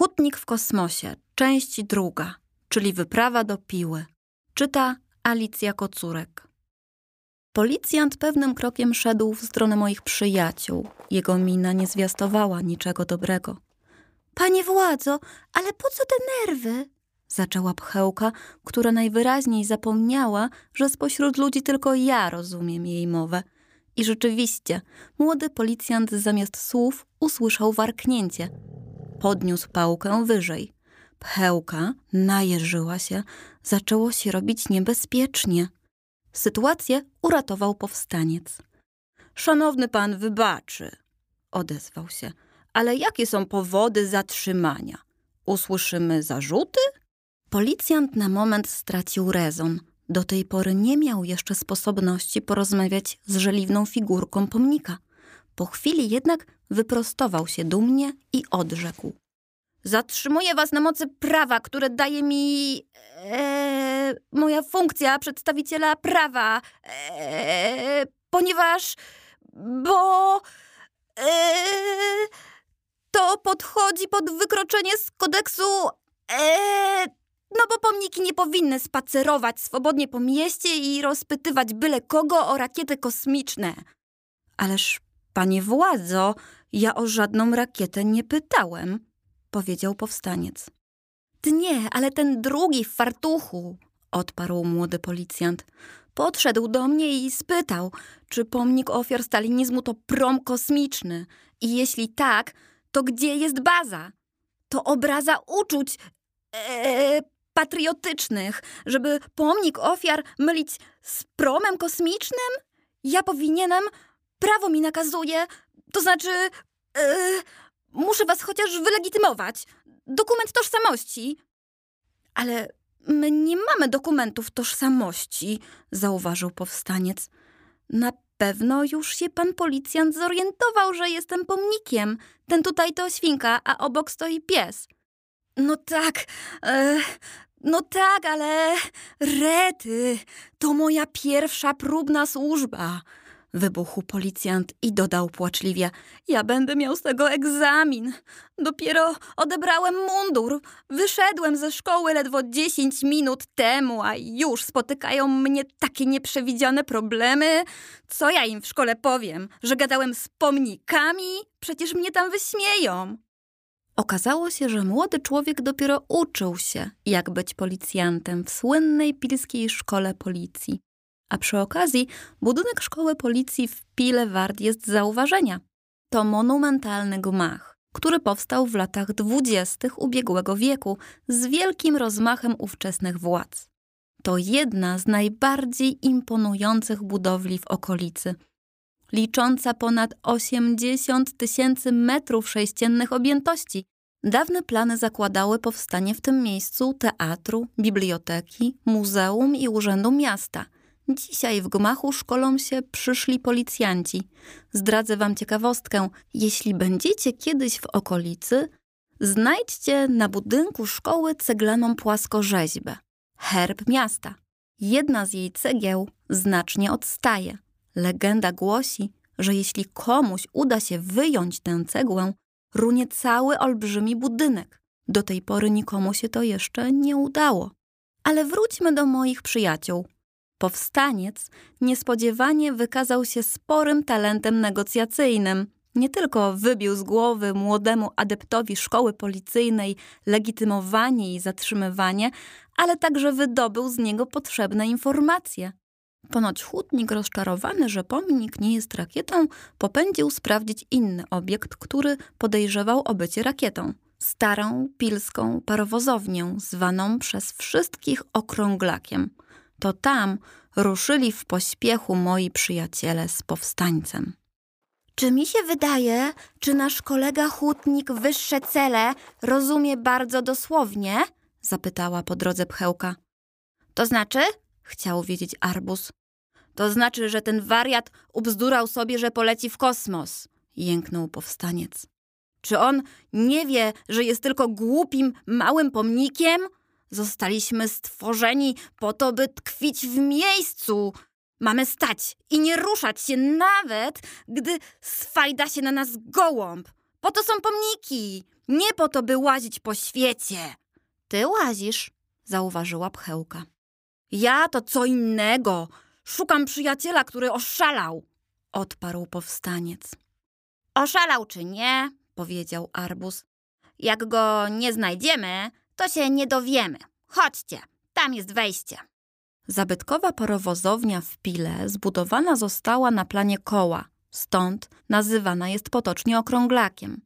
Hutnik w kosmosie, część druga, czyli wyprawa do Piły. Czyta Alicja Kocurek. Policjant pewnym krokiem szedł w stronę moich przyjaciół. Jego mina nie zwiastowała niczego dobrego. Panie władzo, ale po co te nerwy? Zaczęła pchełka, która najwyraźniej zapomniała, że spośród ludzi tylko ja rozumiem jej mowę. I rzeczywiście, młody policjant zamiast słów usłyszał warknięcie. Podniósł pałkę wyżej. Pchełka najeżyła się, zaczęło się robić niebezpiecznie. Sytuację uratował powstaniec. Szanowny pan wybaczy, odezwał się, ale jakie są powody zatrzymania? Usłyszymy zarzuty? Policjant na moment stracił rezon. Do tej pory nie miał jeszcze sposobności porozmawiać z żeliwną figurką pomnika. Po chwili jednak wyprostował się dumnie i odrzekł. Zatrzymuję was na mocy prawa, które daje mi e, moja funkcja przedstawiciela prawa, e, ponieważ bo e, to podchodzi pod wykroczenie z kodeksu. E, no bo pomniki nie powinny spacerować swobodnie po mieście i rozpytywać byle kogo o rakiety kosmiczne. Ależ, panie władzo, ja o żadną rakietę nie pytałem powiedział powstaniec. Ty nie, ale ten drugi w fartuchu, odparł młody policjant. Podszedł do mnie i spytał, czy pomnik ofiar stalinizmu to prom kosmiczny i jeśli tak, to gdzie jest baza? To obraza uczuć ee, patriotycznych, żeby pomnik ofiar mylić z promem kosmicznym? Ja powinienem, prawo mi nakazuje, to znaczy, ee, Muszę was chociaż wylegitymować. Dokument tożsamości. Ale my nie mamy dokumentów tożsamości, zauważył powstaniec. Na pewno już się pan policjant zorientował, że jestem pomnikiem. Ten tutaj to świnka, a obok stoi pies. No tak, e, no tak, ale rety, to moja pierwsza próbna służba. Wybuchł policjant i dodał płaczliwie: Ja będę miał z tego egzamin. Dopiero odebrałem mundur. Wyszedłem ze szkoły ledwo 10 minut temu, a już spotykają mnie takie nieprzewidziane problemy. Co ja im w szkole powiem? Że gadałem z pomnikami? Przecież mnie tam wyśmieją. Okazało się, że młody człowiek dopiero uczył się, jak być policjantem w słynnej pilskiej szkole policji. A przy okazji budynek szkoły policji w Pile-Ward jest zauważenia. To monumentalny gmach, który powstał w latach dwudziestych ubiegłego wieku z wielkim rozmachem ówczesnych władz. To jedna z najbardziej imponujących budowli w okolicy. Licząca ponad 80 tysięcy metrów sześciennych objętości, Dawne plany zakładały powstanie w tym miejscu teatru, biblioteki, muzeum i urzędu miasta – Dzisiaj w gmachu szkolą się przyszli policjanci. Zdradzę wam ciekawostkę. Jeśli będziecie kiedyś w okolicy, znajdźcie na budynku szkoły ceglaną płaskorzeźbę. Herb miasta. Jedna z jej cegieł znacznie odstaje. Legenda głosi, że jeśli komuś uda się wyjąć tę cegłę, runie cały olbrzymi budynek. Do tej pory nikomu się to jeszcze nie udało. Ale wróćmy do moich przyjaciół. Powstaniec niespodziewanie wykazał się sporym talentem negocjacyjnym. Nie tylko wybił z głowy młodemu adeptowi szkoły policyjnej legitymowanie i zatrzymywanie, ale także wydobył z niego potrzebne informacje. Ponoć hutnik rozczarowany, że pomnik nie jest rakietą, popędził sprawdzić inny obiekt, który podejrzewał o bycie rakietą. Starą, pilską parowozownię, zwaną przez wszystkich okrąglakiem – to tam ruszyli w pośpiechu moi przyjaciele z powstańcem. Czy mi się wydaje, czy nasz kolega hutnik wyższe cele rozumie bardzo dosłownie? zapytała po drodze pchełka. To znaczy? chciał wiedzieć Arbus. To znaczy, że ten wariat ubzdurał sobie, że poleci w kosmos, jęknął powstaniec. Czy on nie wie, że jest tylko głupim, małym pomnikiem? Zostaliśmy stworzeni po to, by tkwić w miejscu. Mamy stać i nie ruszać się nawet, gdy swajda się na nas gołąb. Po to są pomniki. Nie po to, by łazić po świecie. Ty łazisz, zauważyła Pchełka. Ja to co innego. Szukam przyjaciela, który oszalał, odparł powstaniec. Oszalał czy nie, powiedział Arbus. Jak go nie znajdziemy, to się nie dowiemy. Chodźcie, tam jest wejście. Zabytkowa parowozownia w Pile zbudowana została na planie koła, stąd nazywana jest potocznie okrąglakiem.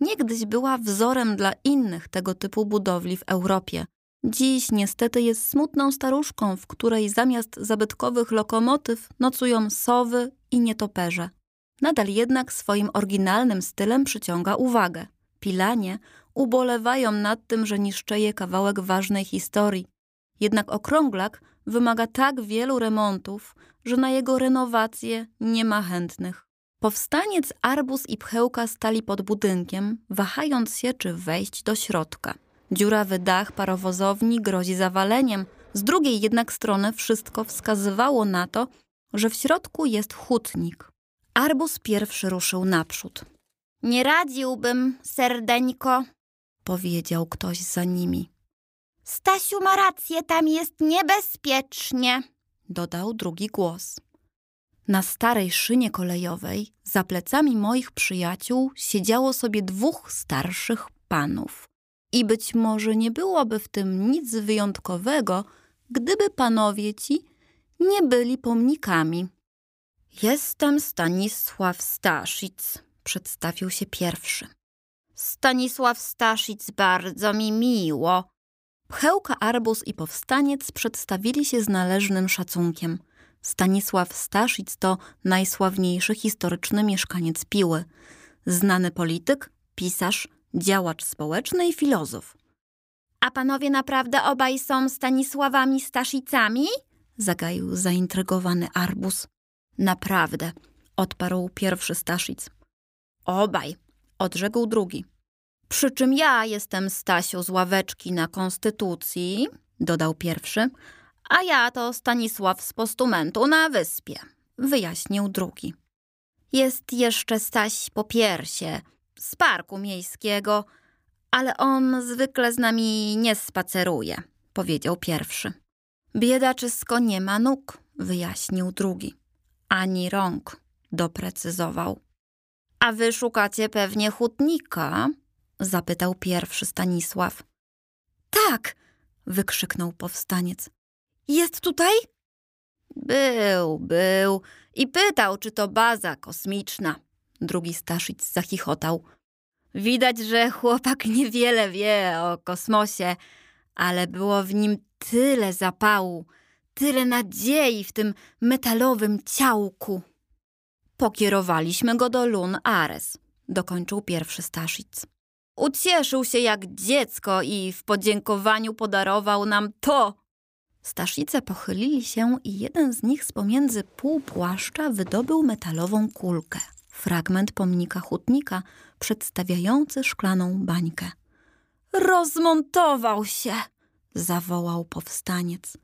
Niegdyś była wzorem dla innych tego typu budowli w Europie. Dziś niestety jest smutną staruszką, w której zamiast zabytkowych lokomotyw nocują sowy i nietoperze. Nadal jednak swoim oryginalnym stylem przyciąga uwagę. Pilanie ubolewają nad tym, że niszczeje kawałek ważnej historii. Jednak okrąglak wymaga tak wielu remontów, że na jego renowację nie ma chętnych. Powstaniec, arbus i pchełka stali pod budynkiem, wahając się, czy wejść do środka. Dziurawy dach parowozowni grozi zawaleniem, z drugiej jednak strony wszystko wskazywało na to, że w środku jest hutnik. Arbus pierwszy ruszył naprzód. Nie radziłbym, serdeńko, powiedział ktoś za nimi. Stasiu ma rację, tam jest niebezpiecznie, dodał drugi głos. Na starej szynie kolejowej, za plecami moich przyjaciół, siedziało sobie dwóch starszych panów. I być może nie byłoby w tym nic wyjątkowego, gdyby panowie ci nie byli pomnikami. Jestem Stanisław Staszic, przedstawił się pierwszy. Stanisław Staszic, bardzo mi miło. Pchełka, Arbus i Powstaniec przedstawili się z należnym szacunkiem. Stanisław Staszic to najsławniejszy historyczny mieszkaniec Piły. Znany polityk, pisarz, działacz społeczny i filozof. A panowie naprawdę obaj są Stanisławami Staszicami? Zagaił zaintrygowany Arbus. Naprawdę, odparł pierwszy Staszic. Obaj, odrzekł drugi. Przy czym ja jestem Stasiu z ławeczki na Konstytucji, dodał pierwszy, a ja to Stanisław z postumentu na wyspie, wyjaśnił drugi. Jest jeszcze Staś po piersie, z parku miejskiego, ale on zwykle z nami nie spaceruje, powiedział pierwszy. Biedaczysko nie ma nóg, wyjaśnił drugi. Ani rąk, doprecyzował. A wy szukacie pewnie hutnika? zapytał pierwszy Stanisław. Tak, wykrzyknął powstaniec. Jest tutaj? Był, był i pytał, czy to baza kosmiczna. Drugi Staszic zachichotał. Widać, że chłopak niewiele wie o kosmosie, ale było w nim tyle zapału, tyle nadziei w tym metalowym ciałku. Pokierowaliśmy go do Lun Ares, dokończył pierwszy Staszic. Ucieszył się jak dziecko i w podziękowaniu podarował nam to. Staszice pochylili się i jeden z nich z pomiędzy pół płaszcza wydobył metalową kulkę. Fragment pomnika hutnika przedstawiający szklaną bańkę. Rozmontował się, zawołał powstaniec.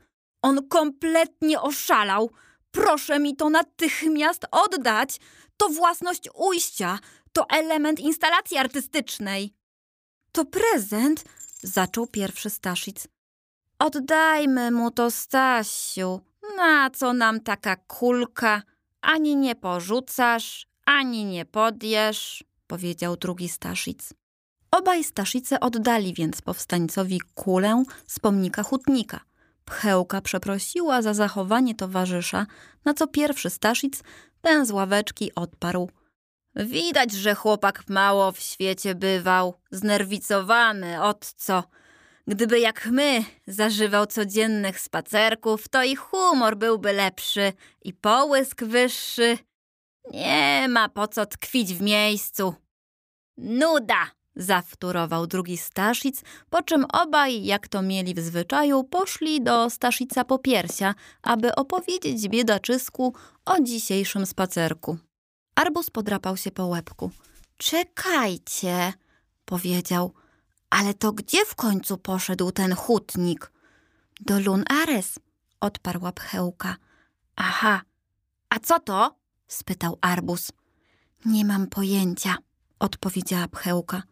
On kompletnie oszalał. Proszę mi to natychmiast oddać. To własność ujścia, to element instalacji artystycznej. To prezent, zaczął pierwszy Staszic. Oddajmy mu to, Stasiu. Na co nam taka kulka? Ani nie porzucasz, ani nie podjesz, powiedział drugi Staszic. Obaj Staszice oddali więc powstańcowi kulę z pomnika hutnika. Pchełka przeprosiła za zachowanie towarzysza, na co pierwszy Staszic ten z ławeczki odparł – Widać, że chłopak mało w świecie bywał, znerwicowany, od co. Gdyby jak my zażywał codziennych spacerków, to i humor byłby lepszy, i połysk wyższy. Nie ma po co tkwić w miejscu. Nuda! Zawtórował drugi Staszic, po czym obaj, jak to mieli w zwyczaju, poszli do Staszica Popiersia, aby opowiedzieć biedaczysku o dzisiejszym spacerku. Arbus podrapał się po łebku. Czekajcie, powiedział. Ale to gdzie w końcu poszedł ten hutnik? Do Lun Ares, odparła Pchełka. Aha, a co to? spytał Arbus. Nie mam pojęcia, odpowiedziała Pchełka.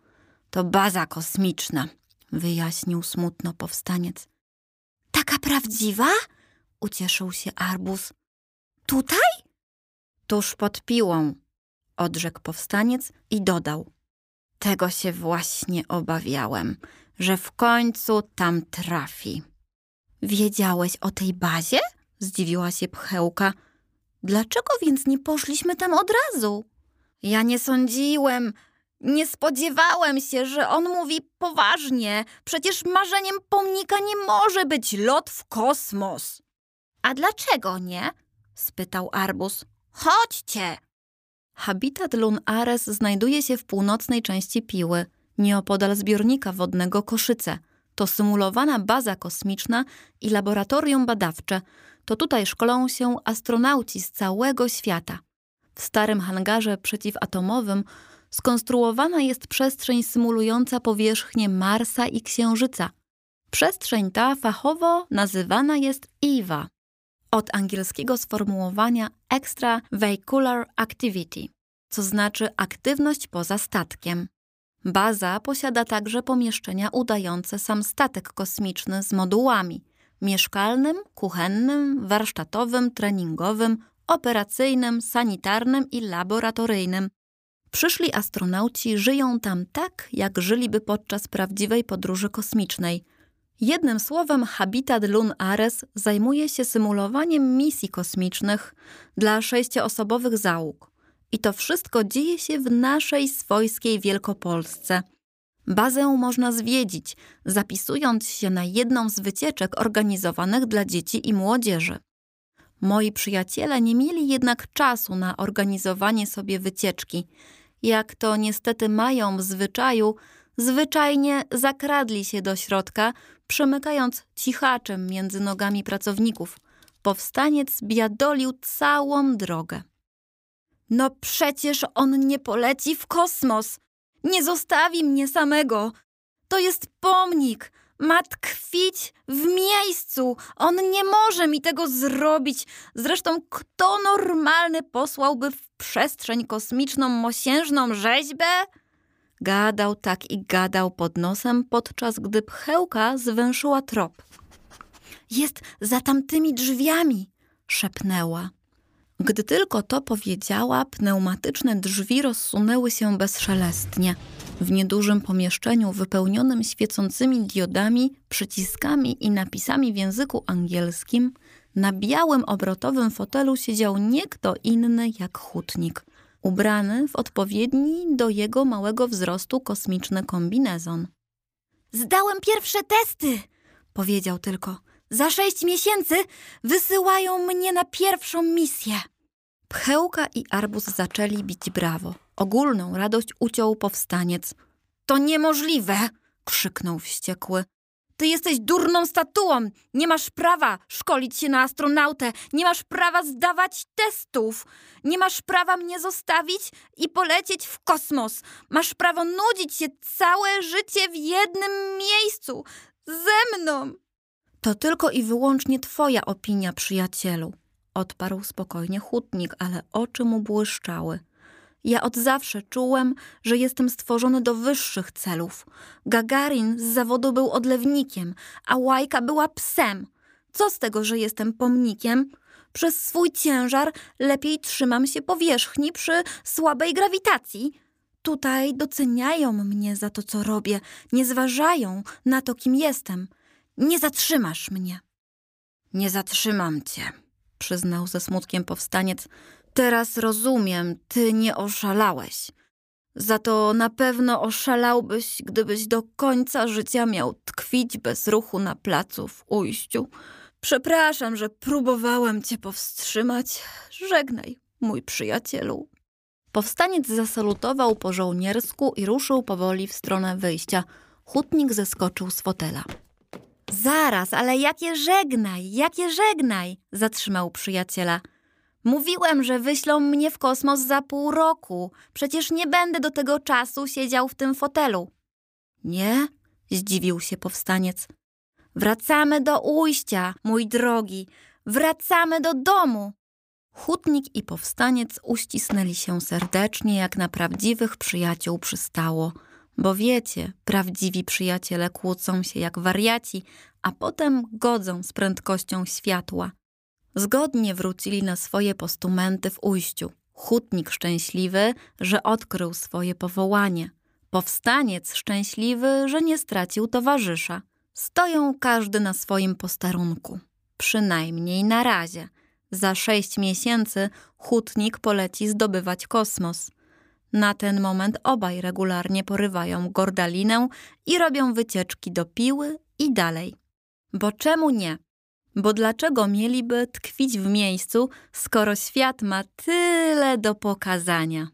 To baza kosmiczna, wyjaśnił smutno powstaniec. Taka prawdziwa? Ucieszył się Arbus. Tutaj? Tuż pod piłą, odrzekł powstaniec i dodał. Tego się właśnie obawiałem, że w końcu tam trafi. Wiedziałeś o tej bazie? Zdziwiła się Pchełka. Dlaczego więc nie poszliśmy tam od razu? Ja nie sądziłem, nie spodziewałem się, że on mówi poważnie. Przecież marzeniem pomnika nie może być lot w kosmos. A dlaczego nie? spytał Arbus. Chodźcie! Habitat Lun Ares znajduje się w północnej części Piły, nieopodal zbiornika wodnego Koszyce. To symulowana baza kosmiczna i laboratorium badawcze. To tutaj szkolą się astronauci z całego świata. W starym hangarze przeciwatomowym skonstruowana jest przestrzeń symulująca powierzchnię Marsa i Księżyca. Przestrzeń ta fachowo nazywana jest EVA, od angielskiego sformułowania Extravehicular Activity, co znaczy aktywność poza statkiem. Baza posiada także pomieszczenia udające sam statek kosmiczny z modułami mieszkalnym, kuchennym, warsztatowym, treningowym, operacyjnym, sanitarnym i laboratoryjnym. Przyszli astronauci żyją tam tak, jak żyliby podczas prawdziwej podróży kosmicznej. Jednym słowem, Habitat Lun Ares zajmuje się symulowaniem misji kosmicznych dla sześcioosobowych załóg. I to wszystko dzieje się w naszej swojskiej Wielkopolsce. Bazę można zwiedzić, zapisując się na jedną z wycieczek organizowanych dla dzieci i młodzieży. Moi przyjaciele nie mieli jednak czasu na organizowanie sobie wycieczki. Jak to niestety mają w zwyczaju, zwyczajnie zakradli się do środka, przemykając cichaczem między nogami pracowników. Powstaniec biadolił całą drogę. No przecież on nie poleci w kosmos. Nie zostawi mnie samego. To jest pomnik. Ma tkwić w miejscu. On nie może mi tego zrobić. Zresztą kto normalny posłałby w przestrzeń kosmiczną mosiężną rzeźbę? Gadał tak i gadał pod nosem, podczas gdy pchełka zwęszyła trop. Jest za tamtymi drzwiami, szepnęła. Gdy tylko to powiedziała, pneumatyczne drzwi rozsunęły się bezszelestnie. W niedużym pomieszczeniu wypełnionym świecącymi diodami, przyciskami i napisami w języku angielskim, na białym obrotowym fotelu siedział nie kto inny jak hutnik, ubrany w odpowiedni do jego małego wzrostu kosmiczny kombinezon. Zdałem pierwsze testy, powiedział tylko. Za sześć miesięcy wysyłają mnie na pierwszą misję. Pchełka i Arbus zaczęli bić brawo. Ogólną radość uciął powstaniec. To niemożliwe! krzyknął wściekły. Ty jesteś durną statuą! Nie masz prawa szkolić się na astronautę! Nie masz prawa zdawać testów! Nie masz prawa mnie zostawić i polecieć w kosmos! Masz prawo nudzić się całe życie w jednym miejscu! Ze mną! To tylko i wyłącznie twoja opinia, przyjacielu, odparł spokojnie hutnik, ale oczy mu błyszczały. Ja od zawsze czułem, że jestem stworzony do wyższych celów. Gagarin z zawodu był odlewnikiem, a Łajka była psem. Co z tego, że jestem pomnikiem? Przez swój ciężar lepiej trzymam się powierzchni przy słabej grawitacji. Tutaj doceniają mnie za to, co robię, nie zważają na to, kim jestem. Nie zatrzymasz mnie. Nie zatrzymam cię, przyznał ze smutkiem powstaniec. Teraz rozumiem, ty nie oszalałeś. Za to na pewno oszalałbyś, gdybyś do końca życia miał tkwić bez ruchu na placu w ujściu. Przepraszam, że próbowałem cię powstrzymać. Żegnaj, mój przyjacielu. Powstaniec zasalutował po żołniersku i ruszył powoli w stronę wyjścia. Hutnik zeskoczył z fotela. Zaraz, ale jakie żegnaj, jakie żegnaj, zatrzymał przyjaciela. Mówiłem, że wyślą mnie w kosmos za pół roku. Przecież nie będę do tego czasu siedział w tym fotelu. Nie? zdziwił się powstaniec. Wracamy do ujścia, mój drogi. Wracamy do domu. Hutnik i powstaniec uścisnęli się serdecznie, jak na prawdziwych przyjaciół przystało. Bo wiecie, prawdziwi przyjaciele kłócą się jak wariaci, a potem godzą z prędkością światła. Zgodnie wrócili na swoje postumenty w ujściu. Hutnik szczęśliwy, że odkrył swoje powołanie. Powstaniec szczęśliwy, że nie stracił towarzysza. Stoją każdy na swoim posterunku. Przynajmniej na razie. Za sześć miesięcy hutnik poleci zdobywać kosmos. Na ten moment obaj regularnie porywają gordalinę i robią wycieczki do piły i dalej. Bo czemu nie? Bo dlaczego mieliby tkwić w miejscu, skoro świat ma tyle do pokazania?